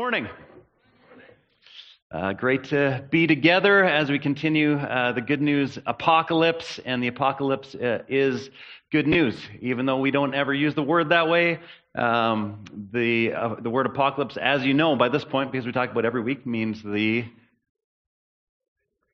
morning. Uh, great to be together as we continue uh, the good news apocalypse, and the apocalypse uh, is good news, even though we don't ever use the word that way. Um, the uh, the word apocalypse, as you know by this point, because we talk about every week, means the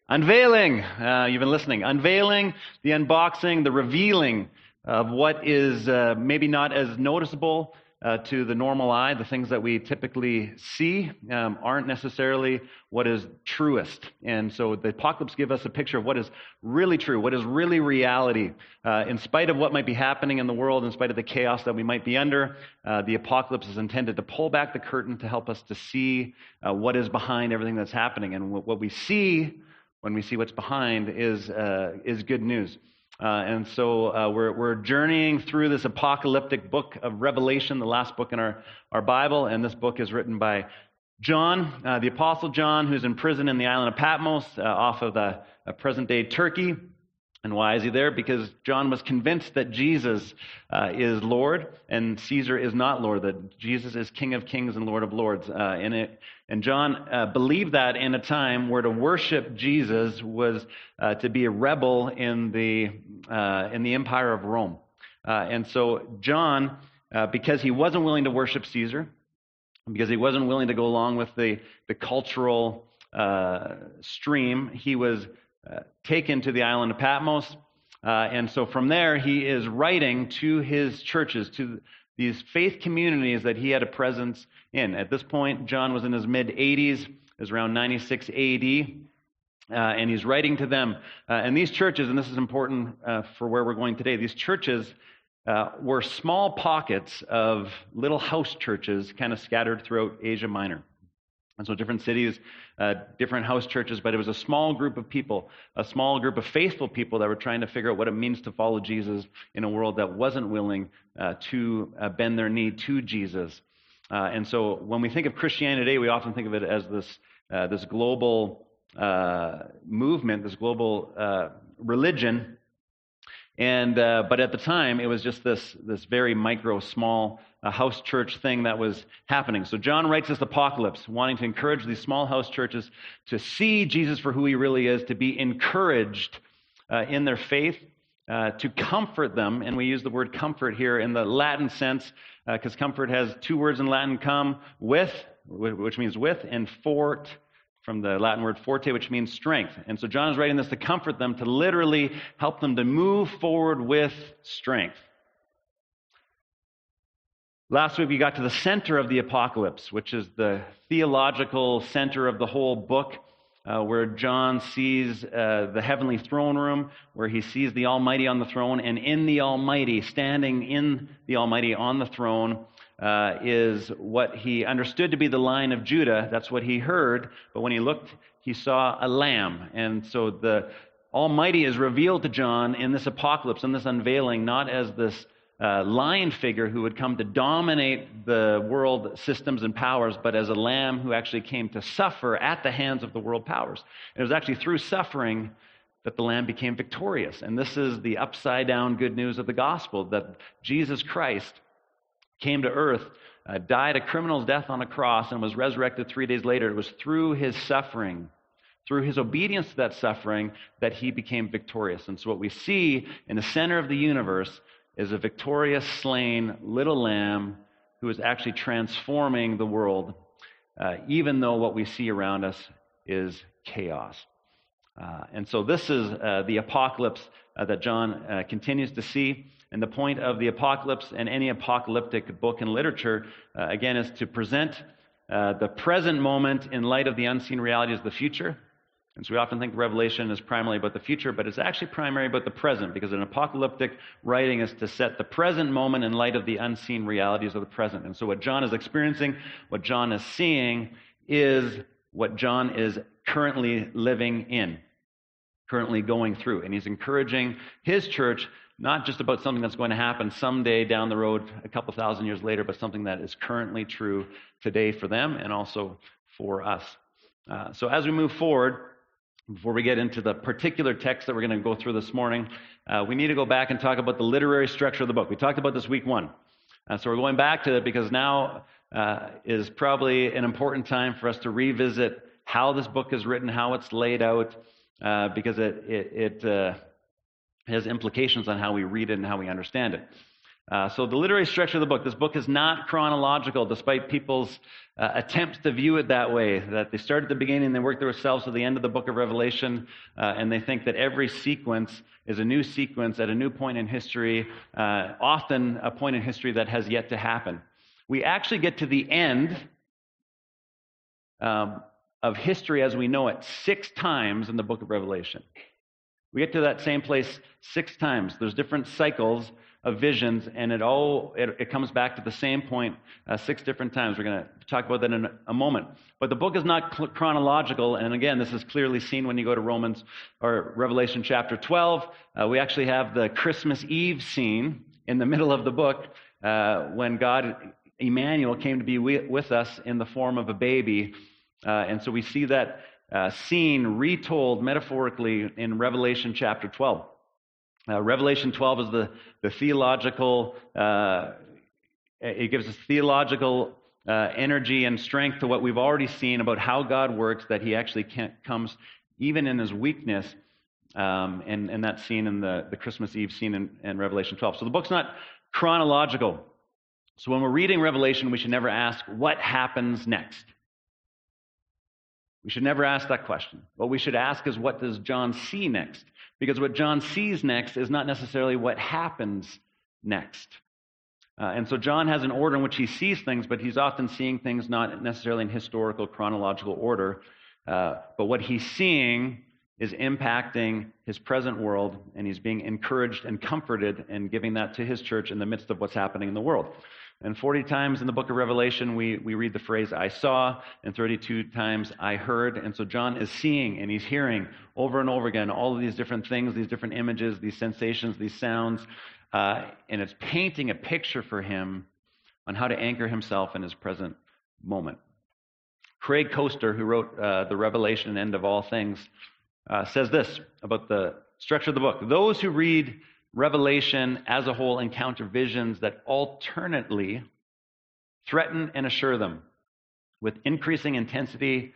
unveiling. Uh, you've been listening. Unveiling, the unboxing, the revealing of what is uh, maybe not as noticeable uh, to the normal eye, the things that we typically see um, aren't necessarily what is truest. And so the apocalypse gives us a picture of what is really true, what is really reality. Uh, in spite of what might be happening in the world, in spite of the chaos that we might be under, uh, the apocalypse is intended to pull back the curtain to help us to see uh, what is behind everything that's happening. And what, what we see when we see what's behind is, uh, is good news. Uh, and so uh, we're, we're journeying through this apocalyptic book of Revelation, the last book in our, our Bible. And this book is written by John, uh, the Apostle John, who's in prison in the island of Patmos uh, off of the present day Turkey. And why is he there? Because John was convinced that Jesus uh, is Lord and Caesar is not Lord, that Jesus is King of Kings and Lord of Lords. Uh, and, it, and John uh, believed that in a time where to worship Jesus was uh, to be a rebel in the, uh, in the empire of Rome. Uh, and so John, because he wasn't willing to worship Caesar, because he wasn't willing to go along with the, the cultural stream, he was uh, taken to the island of Patmos. Uh, and so from there, he is writing to his churches, to these faith communities that he had a presence in. At this point, John was in his mid 80s, is around 96 AD. Uh, and he's writing to them. Uh, and these churches, and this is important uh, for where we're going today, these churches were small pockets of little house churches kind of scattered throughout Asia Minor. And so, different cities, uh, different house churches, but it was a small group of people, a small group of faithful people that were trying to figure out what it means to follow Jesus in a world that wasn't willing uh, to uh, bend their knee to Jesus. Uh, and so, when we think of Christianity today, we often think of it as this, uh, this global uh, movement, this global religion. And, but at the time, it was just this, this very micro, small a house church thing that was happening. So John writes this apocalypse, wanting to encourage these small house churches to see Jesus for who he really is, to be encouraged uh, in their faith, uh, to comfort them. And we use the word comfort here in the Latin sense, because uh, comfort has two words in Latin come with, which means with, and fort from the Latin word forte, which means strength. And so John is writing this to comfort them, to literally help them to move forward with strength. Last week we got to the center of the apocalypse, which is the theological center of the whole book, uh, where John sees uh, the heavenly throne room, where he sees the Almighty on the throne, and in the Almighty, standing in the Almighty on the throne, uh, is what he understood to be the Lion of Judah. That's what he heard, but when he looked, he saw a lamb. And so the Almighty is revealed to John in this apocalypse, in this unveiling, not as this uh, lion figure who would come to dominate the world systems and powers, but as a lamb who actually came to suffer at the hands of the world powers. And it was actually through suffering that the lamb became victorious. And this is the upside down good news of the gospel that Jesus Christ came to earth, uh, died a criminal's death on a cross, and was resurrected three days later. It was through his suffering. Through his obedience to that suffering, that he became victorious. And so, what we see in the center of the universe is a victorious, slain little lamb who is actually transforming the world, uh, even though what we see around us is chaos. Uh, and so, this is uh, the apocalypse uh, that John uh, continues to see. And the point of the apocalypse and any apocalyptic book and literature, uh, again, is to present the present moment in light of the unseen realities of the future and so we often think Revelation is primarily about the future, but it's actually primarily about the present, because an apocalyptic writing is to set the present moment in light of the unseen realities of the present. And so what John is experiencing, what John is seeing, is what John is currently living in, currently going through. And he's encouraging his church not just about something that's going to happen someday down the road, a couple thousand years later, but something that is currently true today for them and also for us. Uh, so as we move forward, before we get into the particular text that we're going to go through this morning, uh, we need to go back and talk about the literary structure of the book. We talked about this week one. Uh, so we're going back to it because now uh, is probably an important time for us to revisit how this book is written, how it's laid out, uh, because it, it, it uh, has implications on how we read it and how we understand it. Uh, so, the literary structure of the book this book is not chronological, despite people's uh, attempts to view it that way. That they start at the beginning, they work themselves to the end of the book of Revelation, uh, and they think that every sequence is a new sequence at a new point in history, uh, often a point in history that has yet to happen. We actually get to the end um, of history as we know it six times in the book of Revelation. We get to that same place six times. There's different cycles of visions, and it all it, it comes back to the same point uh, six different times. We're going to talk about that in a, moment. But the book is not cl- chronological, and again, this is clearly seen when you go to Romans or Revelation chapter 12. Uh, we actually have the Christmas Eve scene in the middle of the book uh, when God, Emmanuel, came to be with us in the form of a baby, uh, and so we see that. Uh, scene retold metaphorically in Revelation chapter 12. Uh, Revelation 12 is the, the theological, uh, it gives us theological uh, energy and strength to what we've already seen about how God works, that he actually comes even in his weakness. Um, and, and that's seen in the, the Christmas Eve scene in, in Revelation 12. So the book's not chronological. So when we're reading Revelation, we should never ask, what happens next? We should never ask that question. What we should ask is, what does John see next? Because what John sees next is not necessarily what happens next. Uh, and so John has an order in which he sees things, but he's often seeing things not necessarily in historical, chronological order. Uh, but what he's seeing is impacting his present world, and he's being encouraged and comforted and giving that to his church in the midst of what's happening in the world. And 40 times in the book of Revelation, we, we read the phrase, I saw, and 32 times, I heard. And so John is seeing and he's hearing over and over again all of these different things, these different images, these sensations, these sounds. Uh, and it's painting a picture for him on how to anchor himself in his present moment. Craig Koester, who wrote uh, The Revelation End of All Things, uh, says this about the structure of the book. Those who read Revelation as a whole encounter visions that alternately threaten and assure them. With increasing intensity,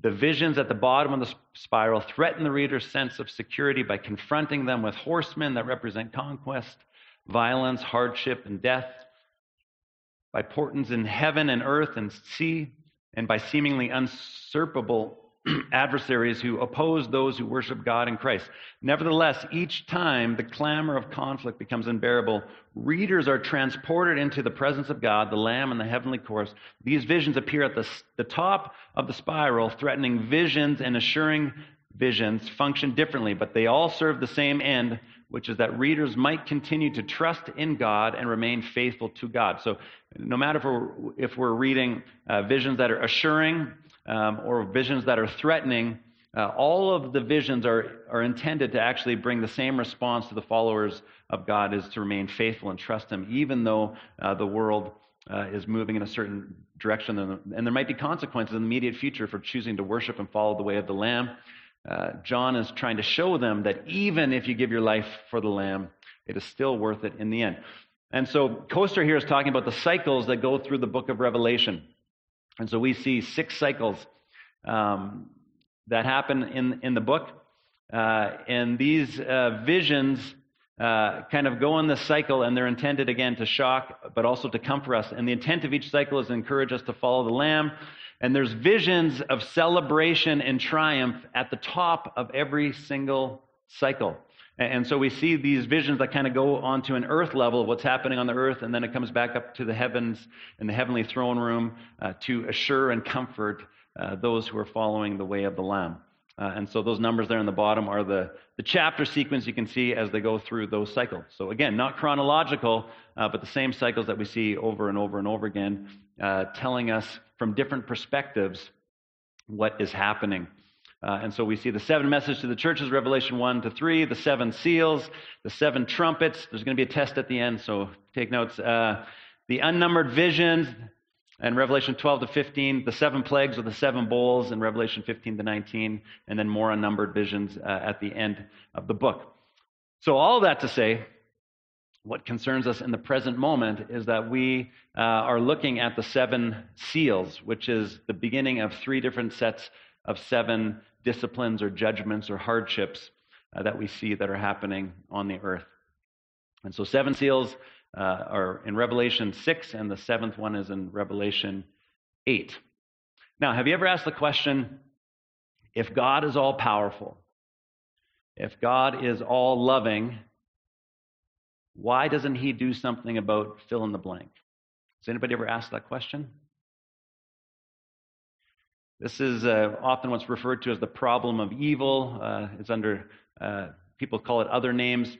the visions at the bottom of the spiral threaten the reader's sense of security by confronting them with horsemen that represent conquest, violence, hardship, and death, by portents in heaven and earth and sea, and by seemingly usurpable adversaries who oppose those who worship God in Christ. Nevertheless, each time the clamor of conflict becomes unbearable, readers are transported into the presence of God, the Lamb, and the heavenly course. These visions appear at the, the top of the spiral, threatening visions and assuring visions function differently, but they all serve the same end, which is that readers might continue to trust in God and remain faithful to God. So, no matter if we're, if we're reading uh, visions that are assuring um, or visions that are threatening, uh, all of the visions are, are intended to actually bring the same response to the followers of God is to remain faithful and trust Him, even though uh, the world uh, is moving in a certain direction. And there might be consequences in the immediate future for choosing to worship and follow the way of the Lamb. Uh, John is trying to show them that even if you give your life for the Lamb, it is still worth it in the end. And so Koester here is talking about the cycles that go through the book of Revelation. And so we see six cycles um, that happen in, in the book. Uh, and these uh, visions uh, kind of go in this cycle, and they're intended again to shock, but also to comfort us. And the intent of each cycle is to encourage us to follow the Lamb. And there's visions of celebration and triumph at the top of every single cycle. And so we see these visions that kind of go onto an earth level of what's happening on the earth, and then it comes back up to the heavens and the heavenly throne room uh, to assure and comfort uh, those who are following the way of the Lamb. Uh, and so those numbers there in the bottom are the, the chapter sequence you can see as they go through those cycles. So again, not chronological, uh, but the same cycles that we see over and over and over again, uh, telling us from different perspectives what is happening. Uh, and so we see the seven messages to the churches, Revelation 1 to 3, the seven seals, the seven trumpets. There's going to be a test at the end, so take notes. Uh, the unnumbered visions, and Revelation 12 to 15, the seven plagues or the seven bowls in Revelation 15 to 19, and then more unnumbered visions uh, at the end of the book. So, all that to say, what concerns us in the present moment is that we uh, are looking at the seven seals, which is the beginning of three different sets of seven disciplines or judgments or hardships uh, that we see that are happening on the earth. And so, seven seals uh, are in Revelation 6, and the seventh one is in Revelation 8. Now, have you ever asked the question if God is all powerful, if God is all loving, why doesn't he do something about fill in the blank? Has anybody ever asked that question? This is uh, often what's referred to as the problem of evil. Uh, it's under, uh, people call it other names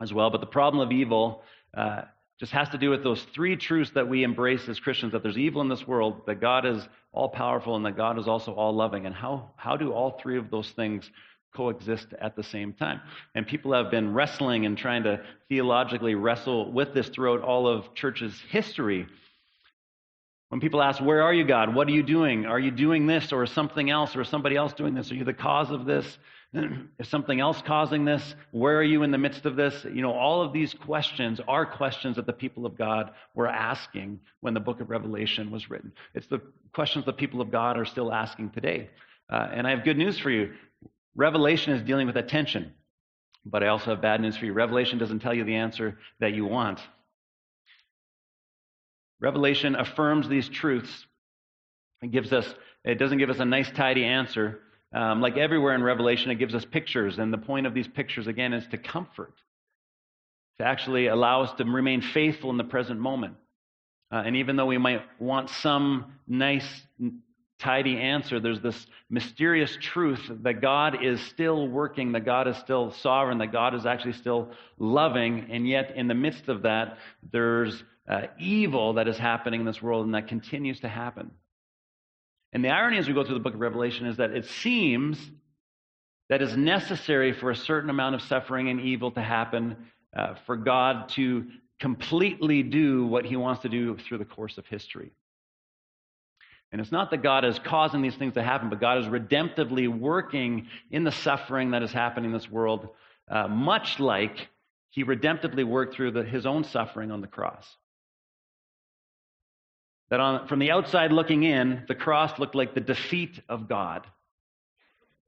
as well, but the problem of evil uh, just has to do with those three truths that we embrace as Christians that there's evil in this world, that God is all powerful, and that God is also all loving. And how, how do all three of those things coexist at the same time. And people have been wrestling and trying to theologically wrestle with this throughout all of church's history. When people ask, Where are you, God? What are you doing? Are you doing this or is something else or is somebody else doing this? Are you the cause of this? Is something else causing this? Where are you in the midst of this? You know, all of these questions are questions that the people of God were asking when the book of Revelation was written. It's the questions the people of God are still asking today. Uh, and I have good news for you. Revelation is dealing with attention. But I also have bad news for you. Revelation doesn't tell you the answer that you want. Revelation affirms these truths. It gives us, it doesn't give us a nice, tidy answer. Um, like everywhere in Revelation, it gives us pictures. And the point of these pictures, again, is to comfort, to actually allow us to remain faithful in the present moment. Uh, and even though we might want some nice, tidy answer. There's this mysterious truth that God is still working, that God is still sovereign, that God is actually still loving, and yet in the midst of that, there's uh, evil that is happening in this world and that continues to happen. And the irony as we go through the book of Revelation is that it seems that it's necessary for a certain amount of suffering and evil to happen uh, for God to completely do what he wants to do through the course of history. And it's not that God is causing these things to happen, but God is redemptively working in the suffering that is happening in this world, uh, much like he redemptively worked through the, his own suffering on the cross. That on, from the outside looking in, the cross looked like the defeat of God,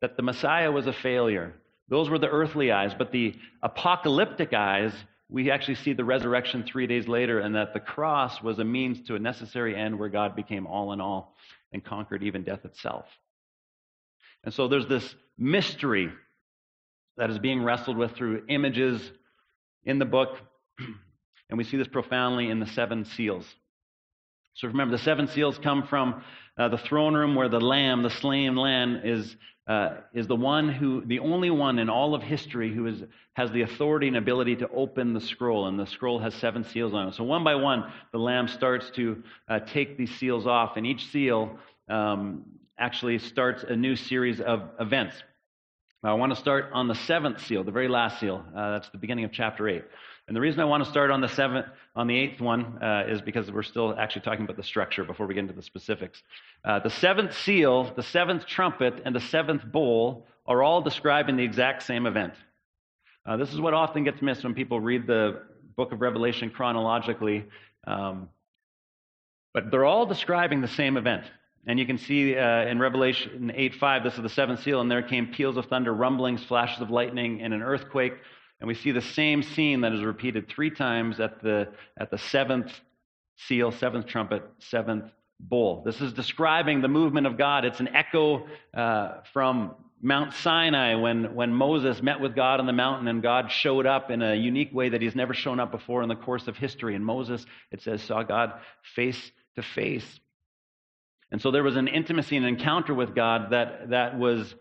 that the Messiah was a failure. Those were the earthly eyes, but the apocalyptic eyes we actually see the resurrection three days later, and that the cross was a means to a necessary end where God became all in all and conquered even death itself. And so there's this mystery that is being wrestled with through images in the book, and we see this profoundly in the seven seals. So remember, the seven seals come from uh, the throne room where the lamb, the slain lamb, is, uh, is the one who, the only one in all of history who is, has the authority and ability to open the scroll. And the scroll has seven seals on it. So one by one, the lamb starts to uh, take these seals off. And each seal um, actually starts a new series of events. I want to start on the seventh seal, the very last seal. Uh, that's the beginning of chapter 8. And the reason I want to start on the seventh, on the eighth one, uh, is because we're still actually talking about the structure before we get into the specifics. Uh, the seventh seal, the seventh trumpet, and the seventh bowl are all describing the exact same event. Uh, this is what often gets missed when people read the book of Revelation chronologically. Um, but they're all describing the same event. And you can see uh, in Revelation 8 5, this is the seventh seal, and there came peals of thunder, rumblings, flashes of lightning, and an earthquake. And we see the same scene that is repeated three times at the, at the seventh seal, seventh trumpet, seventh bowl. This is describing the movement of God. It's an echo uh, from Mount Sinai when, when Moses met with God on the mountain and God showed up in a unique way that he's never shown up before in the course of history. And Moses, it says, saw God face to face. And so there was an intimacy and encounter with God that, that was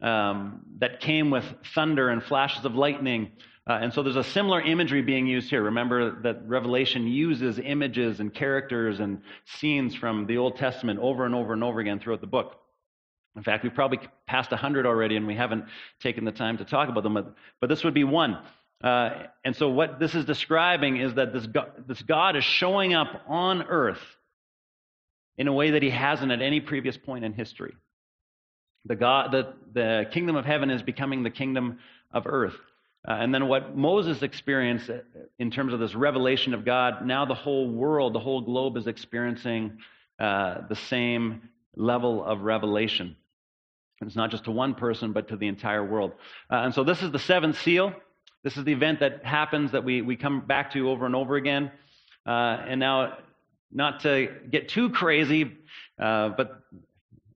um, that came with thunder and flashes of lightning. Uh, and so there's a similar imagery being used here. Remember that Revelation uses images and characters and scenes from the Old Testament over and over and over again throughout the book. In fact, we've probably passed 100 already and we haven't taken the time to talk about them, but, but this would be one. Uh, and so, what this is describing is that this God, this God is showing up on earth in a way that he hasn't at any previous point in history. The, God, the, the kingdom of heaven is becoming the kingdom of earth. Uh, and then what Moses experienced in terms of this revelation of God, now the whole world, the whole globe is experiencing uh, the same level of revelation. It's not just to one person, but to the entire world. Uh, and so this is the seventh seal. This is the event that happens that we, we come back to over and over again. Uh, and now, not to get too crazy, uh, but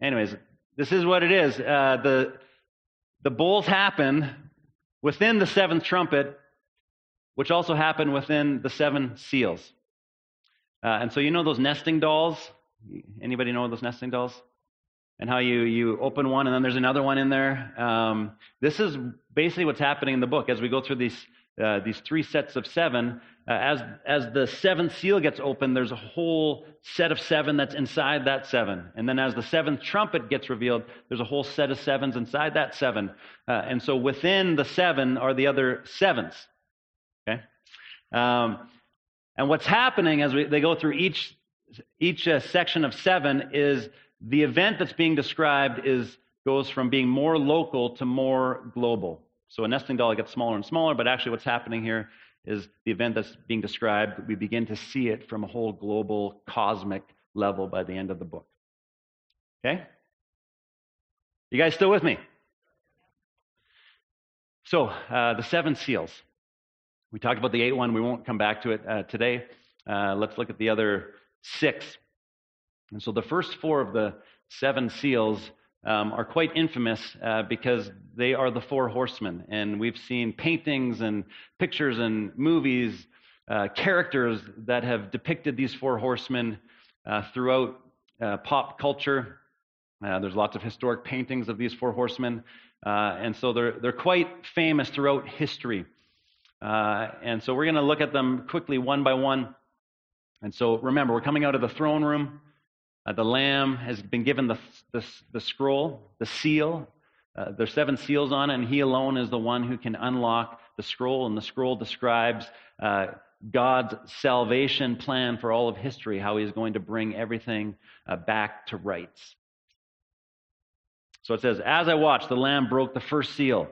anyways, this is what it is. Uh, the, the bowls happen within the seventh trumpet, which also happen within the seven seals. Uh, and so you know those nesting dolls? Anybody know those nesting dolls? And how you, you open one and then there's another one in there. Um, this is basically what's happening in the book as we go through these, uh, these three sets of seven. Uh, as, as the seventh seal gets opened, there's a whole set of seven that's inside that seven. And then as the seventh trumpet gets revealed, there's a whole set of sevens inside that seven. Uh, and so within the seven are the other sevens. Okay? Um, and what's happening as we, they go through each each uh, section of seven is the event that's being described is goes from being more local to more global. So a nesting doll gets smaller and smaller, but actually what's happening here is the event that's being described, we begin to see it from a whole global cosmic level by the end of the book. Okay? You guys still with me? So, uh, the seven seals. We talked about the eight one. We won't come back to it uh, today. Uh, let's look at the other six. And so the first four of the seven seals um, are quite infamous uh, because they are the four horsemen. And we've seen paintings and pictures and movies, uh, characters that have depicted these four horsemen uh, throughout uh, pop culture. Uh, there's lots of historic paintings of these four horsemen. Uh, and so they're, they're quite famous throughout history. and so we're going to look at them quickly one by one. And so remember, we're coming out of the throne room. Uh, the Lamb has been given the, the, the scroll, the seal. Uh, there's seven seals on it, and He alone is the one who can unlock the scroll. And the scroll describes uh, God's salvation plan for all of history, how He is going to bring everything uh, back to rights. So it says, As I watched, the Lamb broke the first seal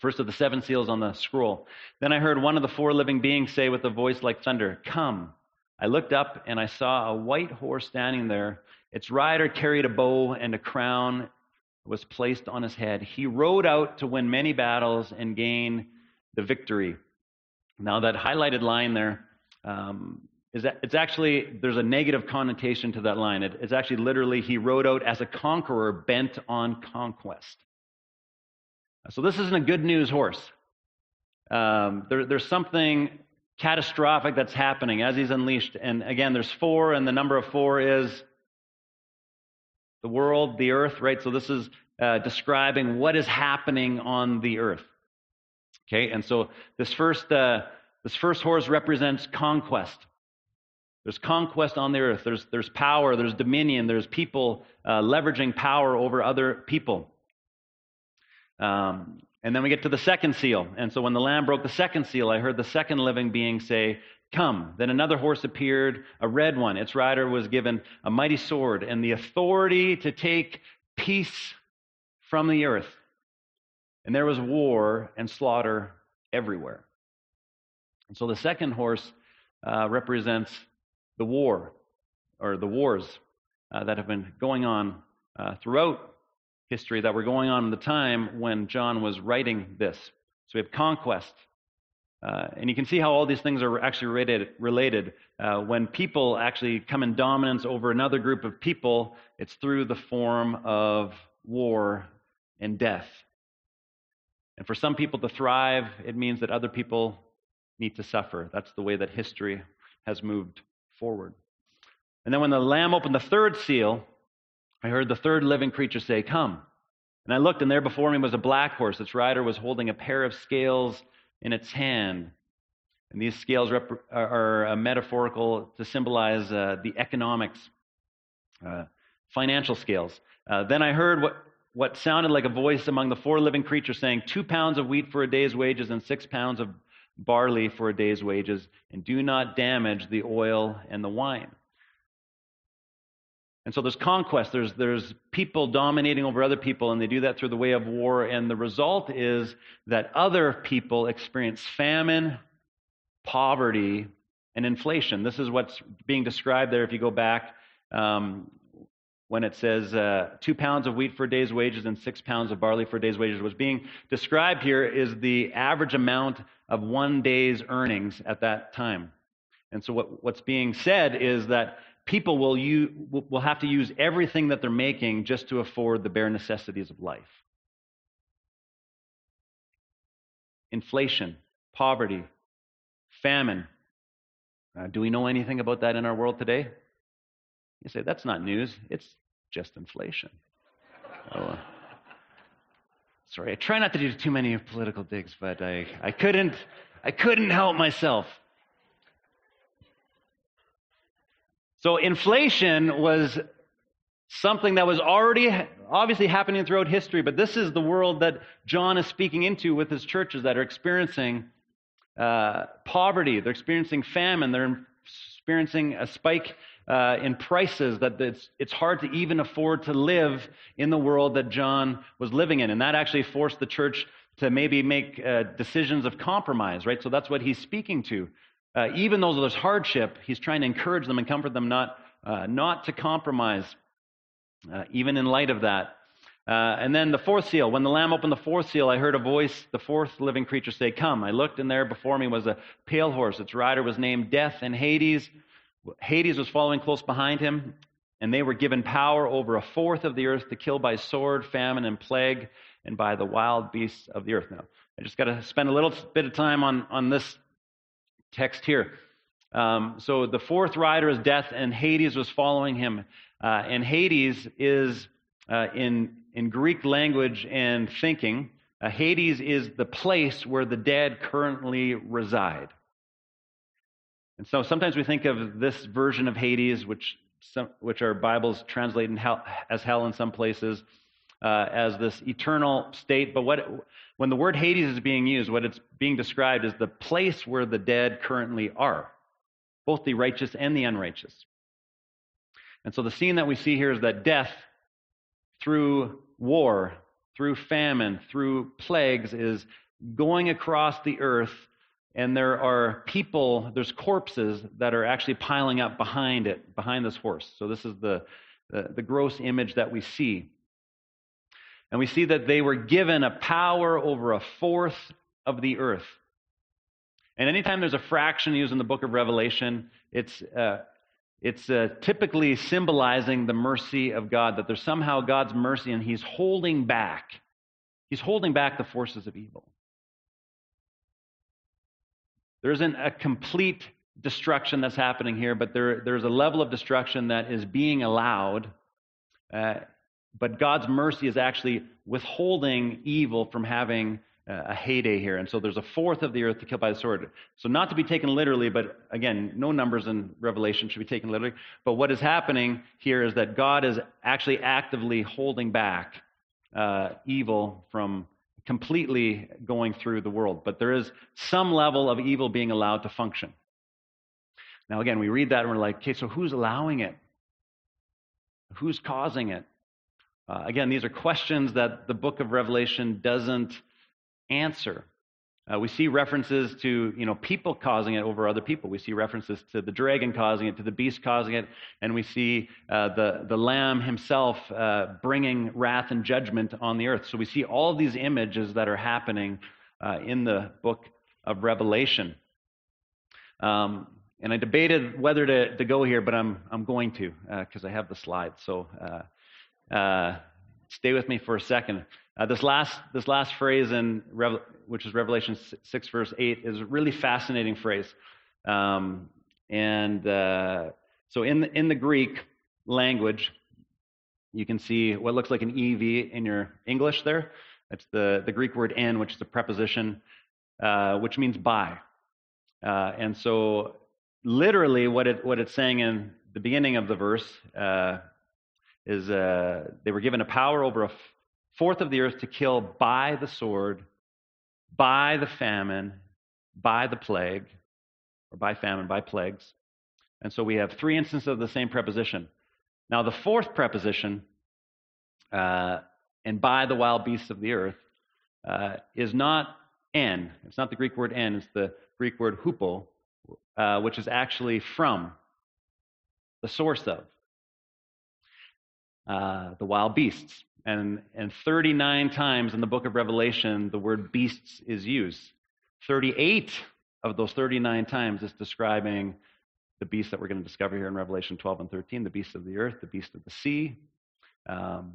first of the seven seals on the scroll. Then I heard one of the four living beings say with a voice like thunder, Come. I looked up and I saw a white horse standing there. Its rider carried a bow and a crown was placed on his head. He rode out to win many battles and gain the victory. Now, that highlighted line there um, is that it's actually, there's a negative connotation to that line. It, it's actually literally, he rode out as a conqueror bent on conquest. So this isn't a good news horse. Um, there, there's something catastrophic that's happening as he's unleashed. And again, there's four, and the number of four is the world, the earth, right? So this is uh, describing what is happening on the earth. Okay, and so this first uh, this first horse represents conquest. There's conquest on the earth. There's there's power. There's dominion. There's people uh, leveraging power over other people. Um, and then we get to the second seal. And so when the Lamb broke the second seal, I heard the second living being say, Come. Then another horse appeared, a red one. Its rider was given a mighty sword and the authority to take peace from the earth. And there was war and slaughter everywhere. And so the second horse uh, represents the war, or the wars uh, that have been going on uh, throughout history that were going on in the time when John was writing this. So we have conquest. Uh, and you can see how all these things are actually related. related. Uh, when people actually come in dominance over another group of people, it's through the form of war and death. And for some people to thrive, it means that other people need to suffer. That's the way that history has moved forward. And then when the Lamb opened the third seal, I heard the third living creature say, Come. And I looked, and there before me was a black horse. Its rider was holding a pair of scales in its hand. And these scales rep- are, are metaphorical to symbolize uh, the economics, uh, financial scales. Uh, then I heard what, what sounded like a voice among the four living creatures saying, Two pounds of wheat for a day's wages and six pounds of barley for a day's wages, and do not damage the oil and the wine. And so there's conquest, there's, there's people dominating over other people, and they do that through the way of war. And the result is that other people experience famine, poverty, and inflation. This is what's being described there if you go back um, when it says uh, two pounds of wheat for a day's wages and six pounds of barley for a day's wages. What's being described here is the average amount of one day's earnings at that time. And so what, what's being said is that people will, use, will have to use everything that they're making just to afford the bare necessities of life. Inflation, poverty, famine. Uh, do we know anything about that in our world today? You say, that's not news. It's just inflation. oh, uh, sorry, I try not to do too many political digs, but I, I couldn't I couldn't help myself. So inflation was something that was already obviously happening throughout history, but this is the world that John is speaking into with his churches that are experiencing uh, poverty, they're experiencing famine, they're experiencing a spike uh, in prices that it's, it's hard to even afford to live in the world that John was living in. And that actually forced the church to maybe make uh, decisions of compromise, right? So that's what he's speaking to. Uh, even though there's hardship, he's trying to encourage them and comfort them not, uh, not to compromise, uh, even in light of that. Uh, and then the fourth seal. When the Lamb opened the fourth seal, I heard a voice, the fourth living creature, say, Come. I looked, and there before me was a pale horse. Its rider was named Death and Hades. Hades was following close behind him, and they were given power over a fourth of the earth to kill by sword, famine, and plague, and by the wild beasts of the earth. Now, I just got to spend a little bit of time on, on this text here. Um, so the fourth rider is death, and Hades was following him. Uh, and Hades is, uh, in, in Greek language and thinking, uh, Hades is the place where the dead currently reside. And so sometimes we think of this version of Hades, which, some, which our Bibles translate in hell, as hell in some places, uh, as this eternal state. But what, when the word Hades is being used, what it's being described is the place where the dead currently are, both the righteous and the unrighteous. And so the scene that we see here is that death, through war, through famine, through plagues, is going across the earth, and there are people, there's corpses that are actually piling up behind it, behind this horse. So this is the, the, the gross image that we see. And we see that they were given a power over a fourth of the earth. And anytime there's a fraction used in the book of Revelation, it's, uh, it's uh, typically symbolizing the mercy of God, that there's somehow God's mercy and He's holding back. He's holding back the forces of evil. There isn't a complete destruction that's happening here, but there, there's a level of destruction that is being allowed uh, but God's mercy is actually withholding evil from having uh, a heyday here. And so there's a fourth of the earth to kill by the sword. So not to be taken literally, but again, no numbers in Revelation should be taken literally. But what is happening here is that God is actually actively holding back uh, evil from completely going through the world. But there is some level of evil being allowed to function. Now, again, we read that and we're like, okay, so who's allowing it? Who's causing it? Uh, again, these are questions that the book of Revelation doesn't answer. Uh, we see references to you know people causing it over other people. We see references to the dragon causing it, to the beast causing it, and we see uh, the the Lamb himself uh, bringing wrath and judgment on the earth. So we see all these images that are happening uh, in the book of Revelation. Um, and I debated whether to, to go here, but I'm I'm going to because uh, I have the slides. So uh, stay with me for a second. Uh, this last this last phrase in which is Revelation six verse eight is a really fascinating phrase, um, and uh, so in the, in the Greek language, you can see what looks like an ev in your English there. It's the the Greek word "en," which is a preposition, uh, which means by, uh, and so literally what it what it's saying in the beginning of the verse uh, is uh, they were given a power over a fourth of the earth to kill by the sword, by the famine, by the plague, or by famine, by plagues. And so we have three instances of the same preposition. Now, the fourth preposition, uh, and by the wild beasts of the earth, uh, is not en. It's not the Greek word en, it's the Greek word hupo, uh, which is actually from, the source of, uh, the wild beasts. And, and 39 times in the book of Revelation, the word beasts is used. 38 of those 39 times is describing the beasts that we're going to discover here in Revelation 12 and 13 the beasts of the earth, the beasts of the sea, um,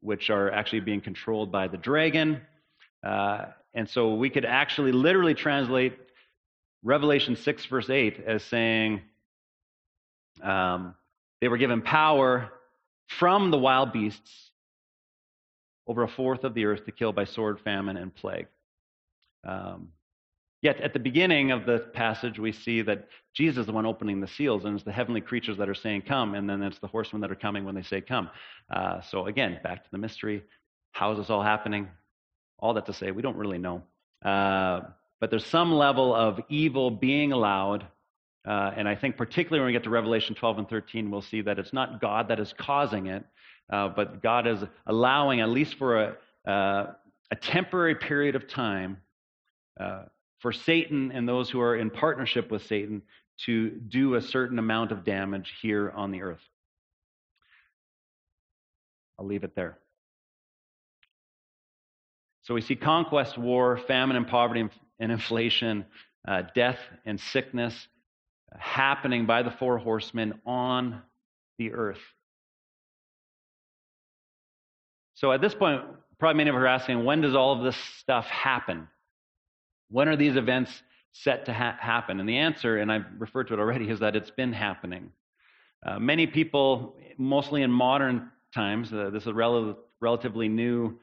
which are actually being controlled by the dragon. Uh, and so we could actually literally translate Revelation 6, verse 8, as saying um, they were given power from the wild beasts over a fourth of the earth to kill by sword, famine, and plague. Um, yet at the beginning of the passage, we see that Jesus is the one opening the seals, and it's the heavenly creatures that are saying, Come, and then it's the horsemen that are coming when they say, Come. Uh, so again, back to the mystery. How is this all happening? All that to say, we don't really know. Uh, but there's some level of evil being allowed. Uh, and I think, particularly when we get to Revelation 12 and 13, we'll see that it's not God that is causing it, uh, but God is allowing, at least for a, uh, a temporary period of time, uh, for Satan and those who are in partnership with Satan to do a certain amount of damage here on the earth. I'll leave it there. So we see conquest, war, famine and poverty and inflation, uh, death and sickness happening by the four horsemen on the earth. So at this point, probably many of you are asking, when does all of this stuff happen? When are these events set to ha- happen? And the answer, and I've referred to it already, is that it's been happening. Uh, many people, mostly in modern times, uh, this is a rel- relatively new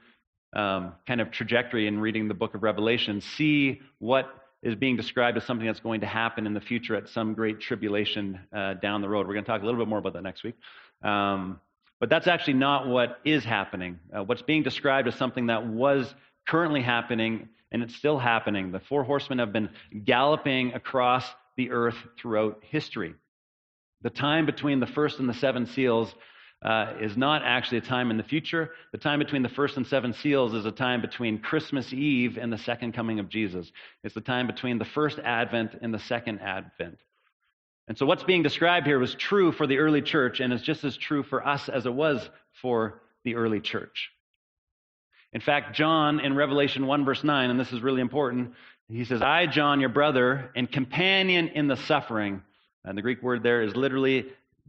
um, kind of trajectory in reading the book of Revelation see what is being described as something that's going to happen in the future at some great tribulation uh, down the road. We're going to talk a little bit more about that next week. Um, but that's actually not what is happening. Uh, what's being described as something that was currently happening and it's still happening. The four horsemen have been galloping across the earth throughout history. The time between the first and the seven seals uh, is not actually a time in the future. The time between the first and seven seals is a time between Christmas Eve and the second coming of Jesus. It's the time between the first advent and the second advent. And so, what's being described here was true for the early church, and is just as true for us as it was for the early church. In fact, John in Revelation 1, verse 9, and this is really important, he says, I, John, your brother, and companion in the suffering. And the Greek word there is literally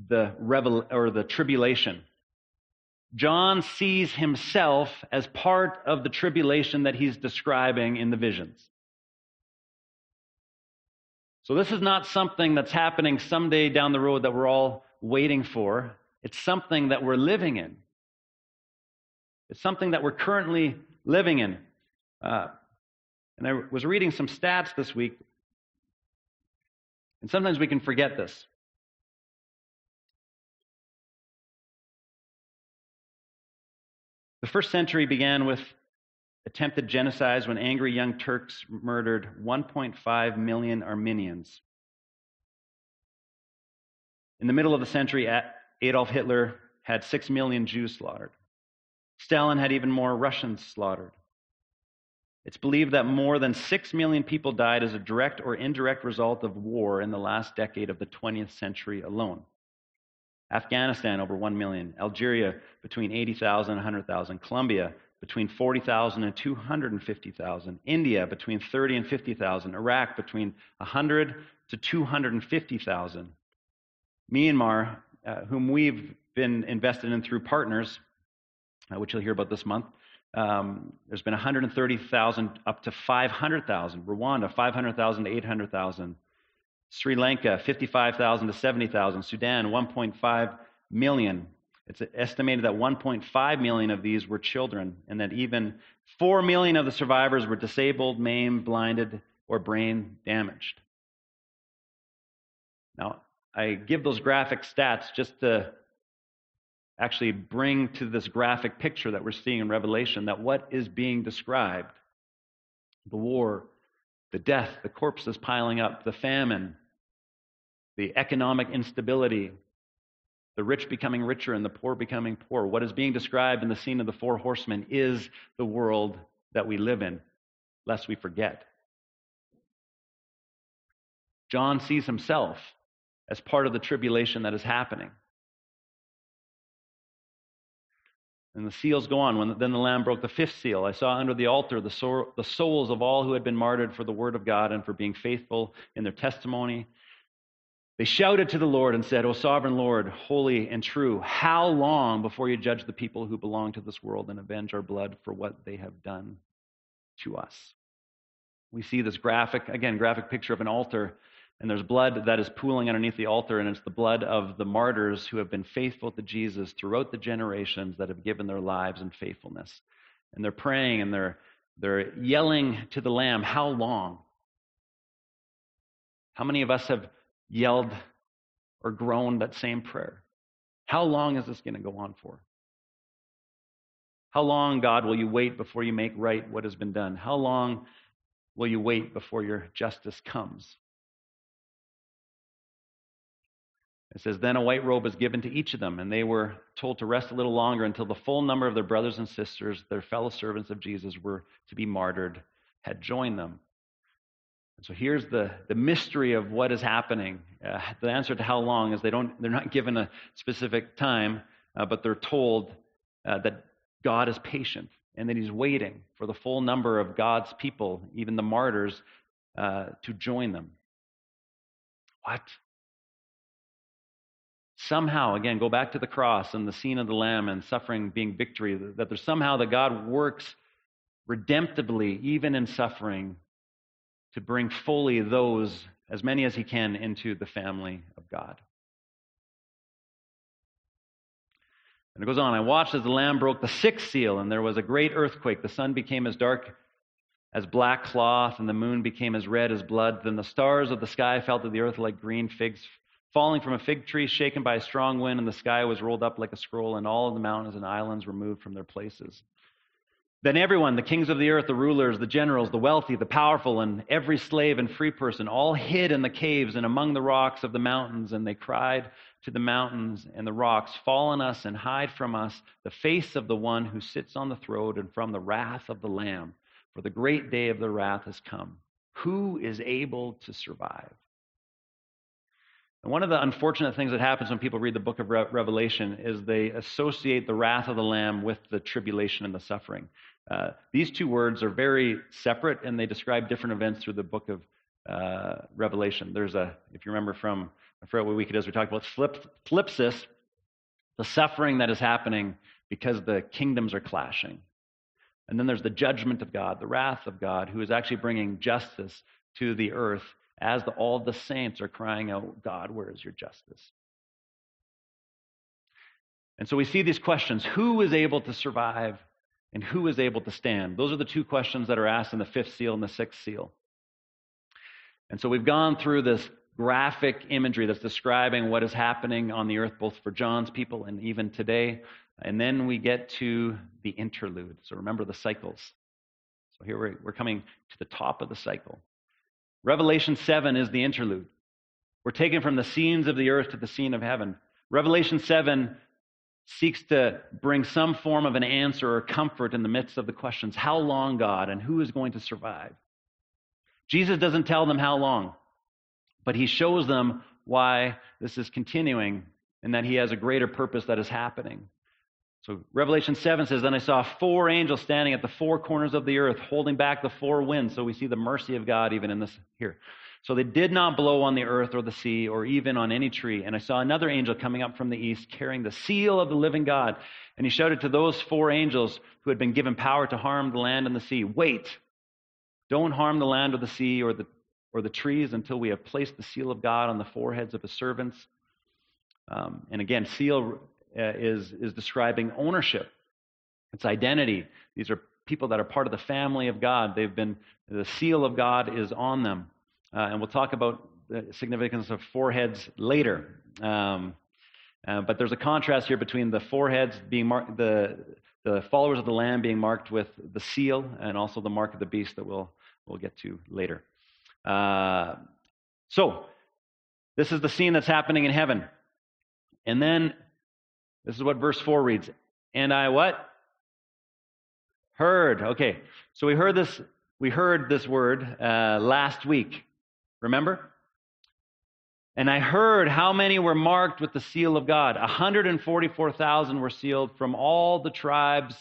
the revel or the tribulation. John sees himself as part of the tribulation that he's describing in the visions. So this is not something that's happening someday down the road that we're all waiting for. It's something that we're living in. It's something that we're currently living in. Uh, and I was reading some stats this week, and sometimes we can forget this. The first century began with attempted genocides when angry young Turks murdered 1.5 million Armenians. In the middle of the century, Adolf Hitler had 6 million Jews slaughtered. Stalin had even more Russians slaughtered. It's believed that more than 6 million people died as a direct or indirect result of war in the last decade of the 20th century alone. Afghanistan, over 1 million. Algeria, between 80,000 and 100,000. Colombia, between 40,000 and 250,000. India, between 30 and 50,000. Iraq, between 100 to 250,000. Myanmar, uh, whom we've been invested in through partners, uh, which you'll hear about this month, um, there's been 130,000 up to 500,000. Rwanda, 500,000 to 800,000. Sri Lanka, 55,000 to 70,000. Sudan, 1.5 million. It's estimated that 1.5 million of these were children, and that even 4 million of the survivors were disabled, maimed, blinded, or brain damaged. Now, I give those graphic stats just to actually bring to this graphic picture that we're seeing in Revelation that what is being described the war, the death, the corpses piling up, the famine, the economic instability, the rich becoming richer and the poor becoming poor. What is being described in the scene of the four horsemen is the world that we live in, lest we forget. John sees himself as part of the tribulation that is happening. And the seals go on. When then the Lamb broke the fifth seal, I saw under the altar the, the souls of all who had been martyred for the word of God and for being faithful in their testimony. They shouted to the Lord and said, O sovereign Lord, holy and true, how long before you judge the people who belong to this world and avenge our blood for what they have done to us? We see this graphic, again, graphic picture of an altar and there's blood that is pooling underneath the altar, and it's the blood of the martyrs who have been faithful to Jesus throughout the generations that have given their lives in faithfulness. And they're praying and they're, they're yelling to the Lamb, How long? How many of us have yelled or groaned that same prayer? How long is this going to go on for? How long, God, will you wait before you make right what has been done? How long will you wait before your justice comes? It says, Then a white robe was given to each of them, and they were told to rest a little longer until the full number of their brothers and sisters, their fellow servants of Jesus, were to be martyred, had joined them. So here's the, the mystery of what is happening. Uh, the answer to how long is they don't, they're not given a specific time, uh, but they're told uh, that God is patient and that He's waiting for the full number of God's people, even the martyrs, uh, to join them. What? Somehow, again, go back to the cross and the scene of the Lamb and suffering being victory, that there's somehow that God works redemptively, even in suffering, to bring fully those, as many as He can, into the family of God. And it goes on I watched as the Lamb broke the sixth seal, and there was a great earthquake. The sun became as dark as black cloth, and the moon became as red as blood. Then the stars of the sky fell to the earth like green figs falling from a fig tree shaken by a strong wind, and the sky was rolled up like a scroll, and all the mountains and islands were moved from their places. Then everyone, the kings of the earth, the rulers, the generals, the wealthy, the powerful, and every slave and free person, all hid in the caves and among the rocks of the mountains, and they cried to the mountains and the rocks, Fall on us and hide from us the face of the one who sits on the throne and from the wrath of the Lamb, for the great day of the wrath has come. Who is able to survive? And one of the unfortunate things that happens when people read the book of Re- Revelation is they associate the wrath of the Lamb with the tribulation and the suffering. Uh, these two words are very separate and they describe different events through the book of uh, Revelation. There's a, if you remember from, I forget what week it is, we talked about flip, thlipsis, the suffering that is happening because the kingdoms are clashing. And then there's the judgment of God, the wrath of God, who is actually bringing justice to the earth as the, all the saints are crying out, God, where is your justice? And so we see these questions who is able to survive and who is able to stand? Those are the two questions that are asked in the fifth seal and the sixth seal. And so we've gone through this graphic imagery that's describing what is happening on the earth, both for John's people and even today. And then we get to the interlude. So remember the cycles. So here we're, we're coming to the top of the cycle. Revelation 7 is the interlude. We're taken from the scenes of the earth to the scene of heaven. Revelation 7 seeks to bring some form of an answer or comfort in the midst of the questions how long, God, and who is going to survive? Jesus doesn't tell them how long, but he shows them why this is continuing and that he has a greater purpose that is happening. So Revelation 7 says, Then I saw four angels standing at the four corners of the earth, holding back the four winds. So we see the mercy of God even in this here. So they did not blow on the earth or the sea or even on any tree. And I saw another angel coming up from the east, carrying the seal of the living God. And he shouted to those four angels who had been given power to harm the land and the sea, Wait, don't harm the land or the sea or the, or the trees until we have placed the seal of God on the foreheads of his servants. Um, and again, seal is, is describing ownership, it's identity. These are people that are part of the family of God. They've been, the seal of God is on them. Uh, and we'll talk about the significance of foreheads later. Um, uh, but there's a contrast here between the foreheads being marked, the, the followers of the Lamb being marked with the seal, and also the mark of the beast that we'll, we'll get to later. Uh, so, this is the scene that's happening in heaven. And then This is what verse 4 reads. And I what? Heard. Okay. So we heard this, we heard this word uh, last week. Remember? And I heard how many were marked with the seal of God. 144,000 were sealed from all the tribes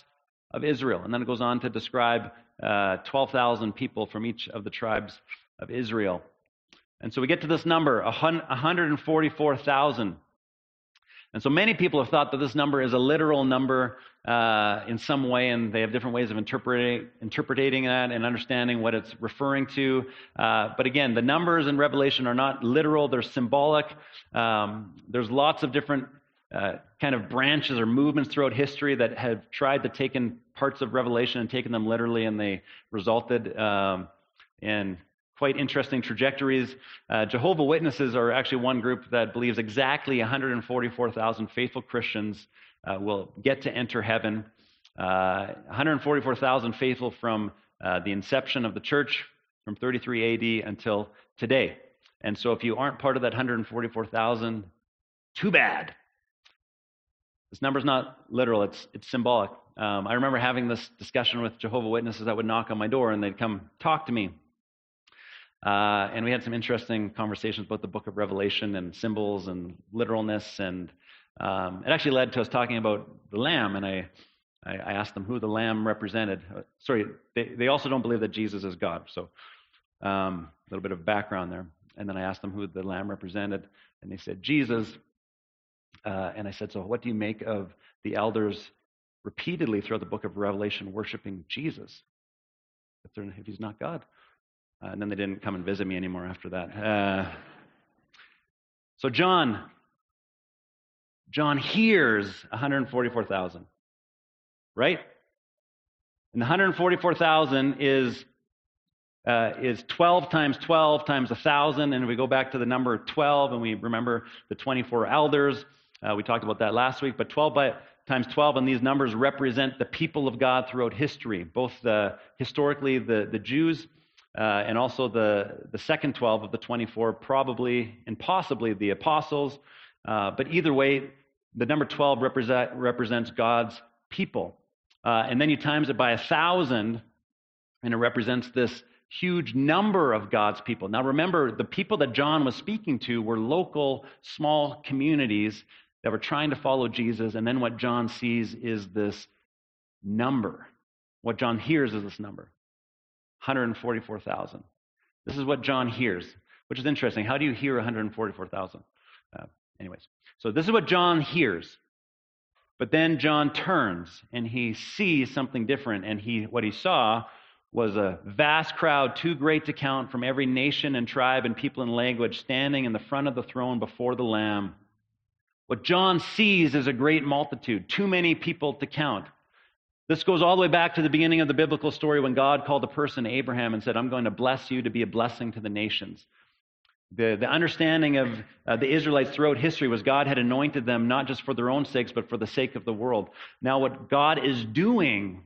of Israel. And then it goes on to describe uh, 12,000 people from each of the tribes of Israel. And so we get to this number 144,000. And so many people have thought that this number is a literal number uh, in some way, and they have different ways of interpreting, interpreting that and understanding what it's referring to. Uh, but again, the numbers in Revelation are not literal, they're symbolic. Um, there's lots of different uh, kind of branches or movements throughout history that have tried to take in parts of Revelation and taken them literally, and they resulted um, in quite interesting trajectories. Uh, Jehovah Witnesses are actually one group that believes exactly 144,000 faithful Christians uh, will get to enter heaven. Uh, 144,000 faithful from uh, the inception of the church from 33 AD until today. And so if you aren't part of that 144,000, too bad. This number's not literal, it's, it's symbolic. Um, I remember having this discussion with Jehovah Witnesses that would knock on my door and they'd come talk to me. Uh, and we had some interesting conversations about the book of Revelation and symbols and literalness. And um, it actually led to us talking about the Lamb. And I, I, I asked them who the Lamb represented. Uh, sorry, they, they also don't believe that Jesus is God. So um, a little bit of background there. And then I asked them who the Lamb represented. And they said, Jesus. Uh, and I said, So what do you make of the elders repeatedly throughout the book of Revelation worshiping Jesus if, if he's not God? Uh, and then they didn't come and visit me anymore after that. Uh, so John, John hears 144,000, right? And the 144,000 is uh, is 12 times 12 times 1,000. And we go back to the number 12 and we remember the 24 elders, uh, we talked about that last week, but 12 by, times 12, and these numbers represent the people of God throughout history, both the, historically the, the Jews uh, and also the, the second 12 of the 24, probably and possibly the apostles. Uh, but either way, the number 12 represent, represents God's people. Uh, and then you times it by a thousand, and it represents this huge number of God's people. Now remember, the people that John was speaking to were local, small communities that were trying to follow Jesus. And then what John sees is this number. What John hears is this number. 144,000. This is what John hears, which is interesting. How do you hear 144,000? Uh, anyways, so this is what John hears. But then John turns and he sees something different. And he, what he saw was a vast crowd, too great to count, from every nation and tribe and people and language, standing in the front of the throne before the Lamb. What John sees is a great multitude, too many people to count. This goes all the way back to the beginning of the biblical story when God called a person, Abraham, and said, I'm going to bless you to be a blessing to the nations. The, the understanding of uh, the Israelites throughout history was God had anointed them not just for their own sakes, but for the sake of the world. Now, what God is doing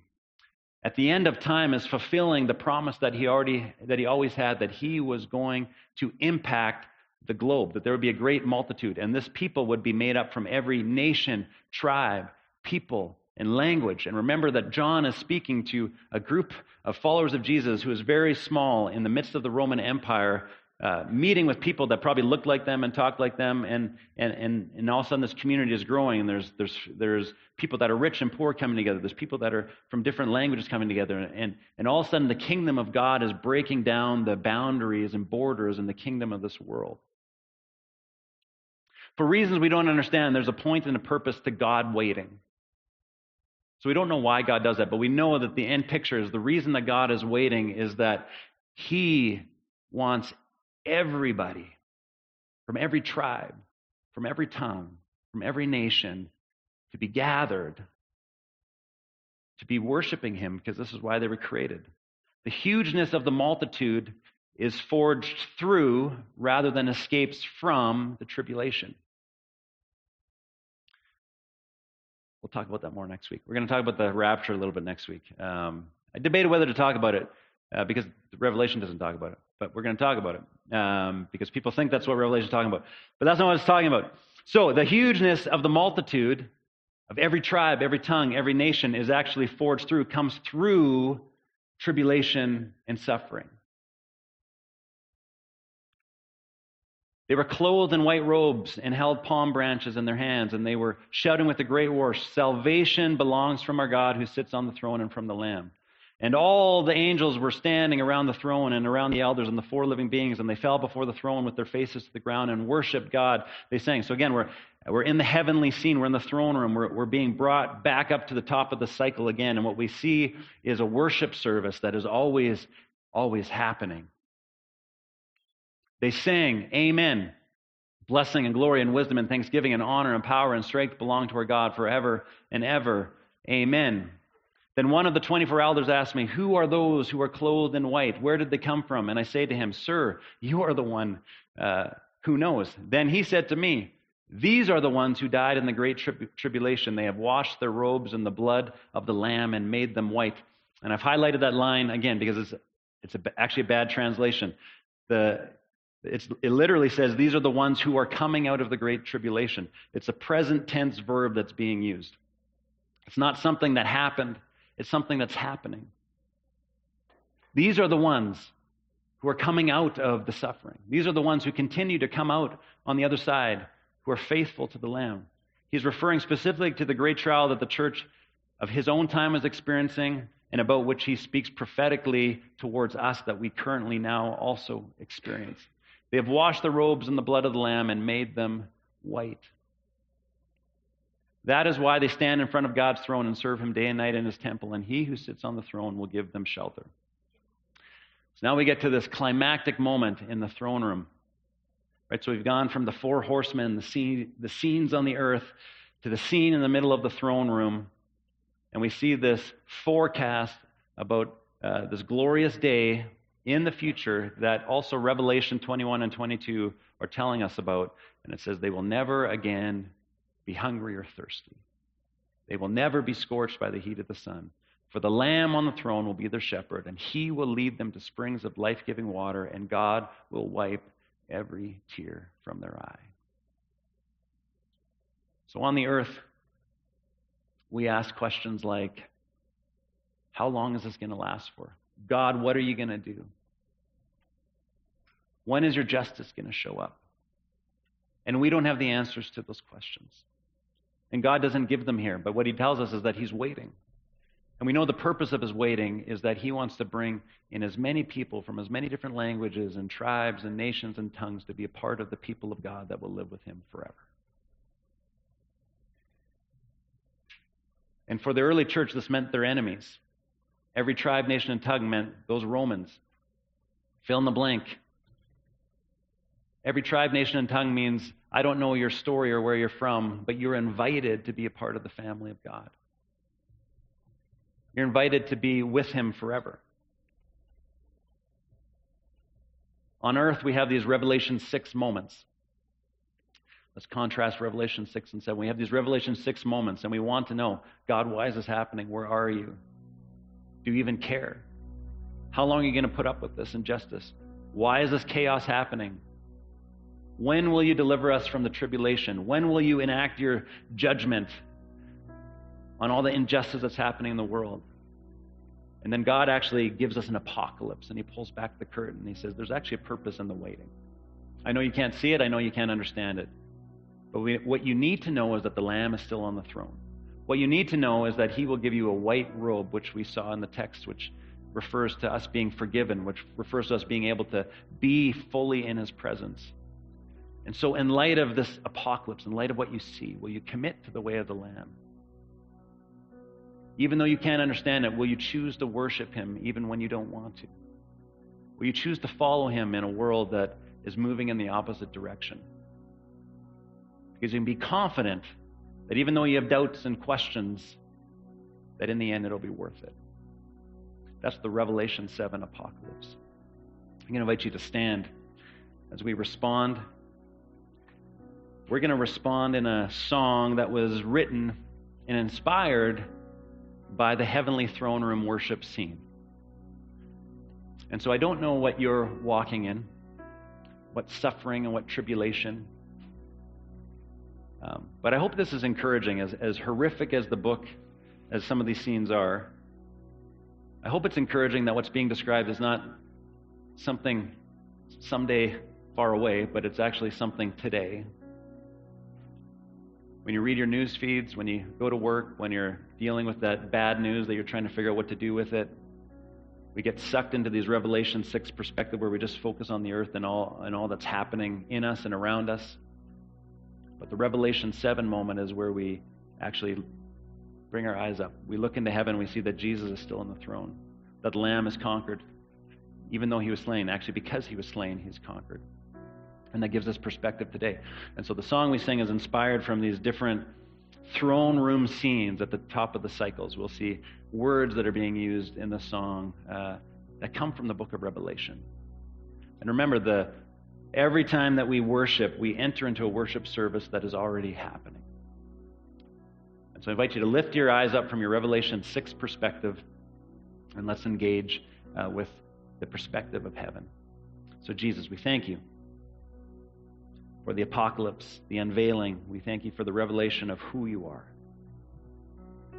at the end of time is fulfilling the promise that he already that he always had that he was going to impact the globe that there would be a great multitude and this people would be made up from every nation tribe people and language. And remember that John is speaking to a group of followers of Jesus who is very small in the midst of the Roman Empire, uh, meeting with people that probably looked like them and talked like them. And, and, and, and all of a sudden, this community is growing. And there's, there's, there's people that are rich and poor coming together. There's people that are from different languages coming together. And, and all of a sudden, the kingdom of God is breaking down the boundaries and borders in the kingdom of this world. For reasons we don't understand, there's a point and a purpose to God waiting. So we don't know why God does that, but we know that the end picture is the reason that God is waiting is that He wants everybody from every tribe, from every tongue, from every nation to be gathered, to be worshiping Him, because this is why they were created. The hugeness of the multitude is forged through rather than escapes from the tribulation. We'll talk about that more next week. We're going to talk about the rapture a little bit next week. Um, I debated whether to talk about it uh, because Revelation doesn't talk about it, but we're going to talk about it um, because people think that's what Revelation is talking about. But that's not what it's talking about. So, the hugeness of the multitude of every tribe, every tongue, every nation is actually forged through, comes through tribulation and suffering. They were clothed in white robes and held palm branches in their hands, and they were shouting with a great war Salvation belongs from our God who sits on the throne and from the Lamb. And all the angels were standing around the throne and around the elders and the four living beings, and they fell before the throne with their faces to the ground and worshiped God. They sang. So again, we're, we're in the heavenly scene. We're in the throne room. We're, we're being brought back up to the top of the cycle again. And what we see is a worship service that is always, always happening. They sang, Amen. Blessing and glory and wisdom and thanksgiving and honor and power and strength belong to our God forever and ever. Amen. Then one of the 24 elders asked me, Who are those who are clothed in white? Where did they come from? And I say to him, Sir, you are the one uh, who knows. Then he said to me, These are the ones who died in the great tri- tribulation. They have washed their robes in the blood of the Lamb and made them white. And I've highlighted that line again because it's, it's a, actually a bad translation. The, it's, it literally says these are the ones who are coming out of the great tribulation. It's a present tense verb that's being used. It's not something that happened, it's something that's happening. These are the ones who are coming out of the suffering. These are the ones who continue to come out on the other side, who are faithful to the Lamb. He's referring specifically to the great trial that the church of his own time is experiencing and about which he speaks prophetically towards us that we currently now also experience. They have washed the robes in the blood of the Lamb and made them white. That is why they stand in front of God's throne and serve him day and night in his temple, and he who sits on the throne will give them shelter. So now we get to this climactic moment in the throne room. Right, so we've gone from the four horsemen, the, scene, the scenes on the earth, to the scene in the middle of the throne room. And we see this forecast about uh, this glorious day in the future that also Revelation 21 and 22 are telling us about. And it says, they will never again be hungry or thirsty. They will never be scorched by the heat of the sun. For the Lamb on the throne will be their shepherd, and he will lead them to springs of life giving water, and God will wipe every tear from their eye. So on the earth, we ask questions like How long is this going to last for? God, what are you going to do? When is your justice going to show up? And we don't have the answers to those questions. And God doesn't give them here, but what He tells us is that He's waiting. And we know the purpose of His waiting is that He wants to bring in as many people from as many different languages and tribes and nations and tongues to be a part of the people of God that will live with Him forever. And for the early church, this meant their enemies. Every tribe, nation, and tongue meant those Romans. Fill in the blank. Every tribe, nation, and tongue means I don't know your story or where you're from, but you're invited to be a part of the family of God. You're invited to be with Him forever. On earth, we have these Revelation 6 moments. Let's contrast Revelation 6 and 7. We have these Revelation 6 moments, and we want to know God, why is this happening? Where are you? Do you even care? How long are you going to put up with this injustice? Why is this chaos happening? When will you deliver us from the tribulation? When will you enact your judgment on all the injustice that's happening in the world? And then God actually gives us an apocalypse and he pulls back the curtain and he says, There's actually a purpose in the waiting. I know you can't see it, I know you can't understand it. But we, what you need to know is that the Lamb is still on the throne. What you need to know is that he will give you a white robe, which we saw in the text, which refers to us being forgiven, which refers to us being able to be fully in his presence. And so, in light of this apocalypse, in light of what you see, will you commit to the way of the Lamb? Even though you can't understand it, will you choose to worship Him even when you don't want to? Will you choose to follow Him in a world that is moving in the opposite direction? Because you can be confident that even though you have doubts and questions, that in the end it'll be worth it. That's the Revelation 7 apocalypse. I'm going to invite you to stand as we respond we're going to respond in a song that was written and inspired by the heavenly throne room worship scene. And so I don't know what you're walking in, what suffering and what tribulation. Um, but I hope this is encouraging, as, as horrific as the book, as some of these scenes are. I hope it's encouraging that what's being described is not something someday far away, but it's actually something today. When you read your news feeds, when you go to work, when you're dealing with that bad news that you're trying to figure out what to do with it, we get sucked into these Revelation 6 perspective where we just focus on the earth and all, and all that's happening in us and around us. But the Revelation 7 moment is where we actually bring our eyes up. We look into heaven, we see that Jesus is still on the throne, that the Lamb is conquered, even though he was slain. Actually, because he was slain, he's conquered. And that gives us perspective today. And so the song we sing is inspired from these different throne room scenes at the top of the cycles. We'll see words that are being used in the song uh, that come from the book of Revelation. And remember, the, every time that we worship, we enter into a worship service that is already happening. And so I invite you to lift your eyes up from your Revelation 6 perspective and let's engage uh, with the perspective of heaven. So, Jesus, we thank you for the apocalypse, the unveiling. We thank you for the revelation of who you are.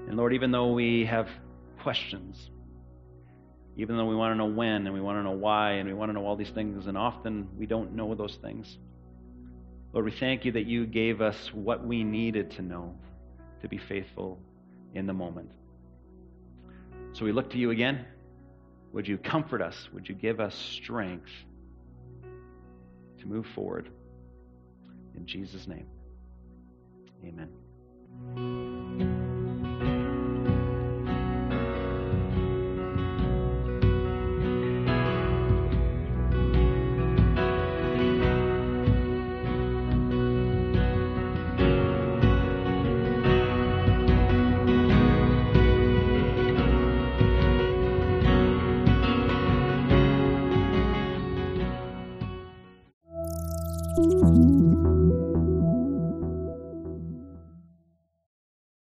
And Lord, even though we have questions, even though we want to know when and we want to know why and we want to know all these things, and often we don't know those things, Lord, we thank you that you gave us what we needed to know to be faithful in the moment. So we look to you again. Would you comfort us? Would you give us strength to move forward? In Jesus' name, amen.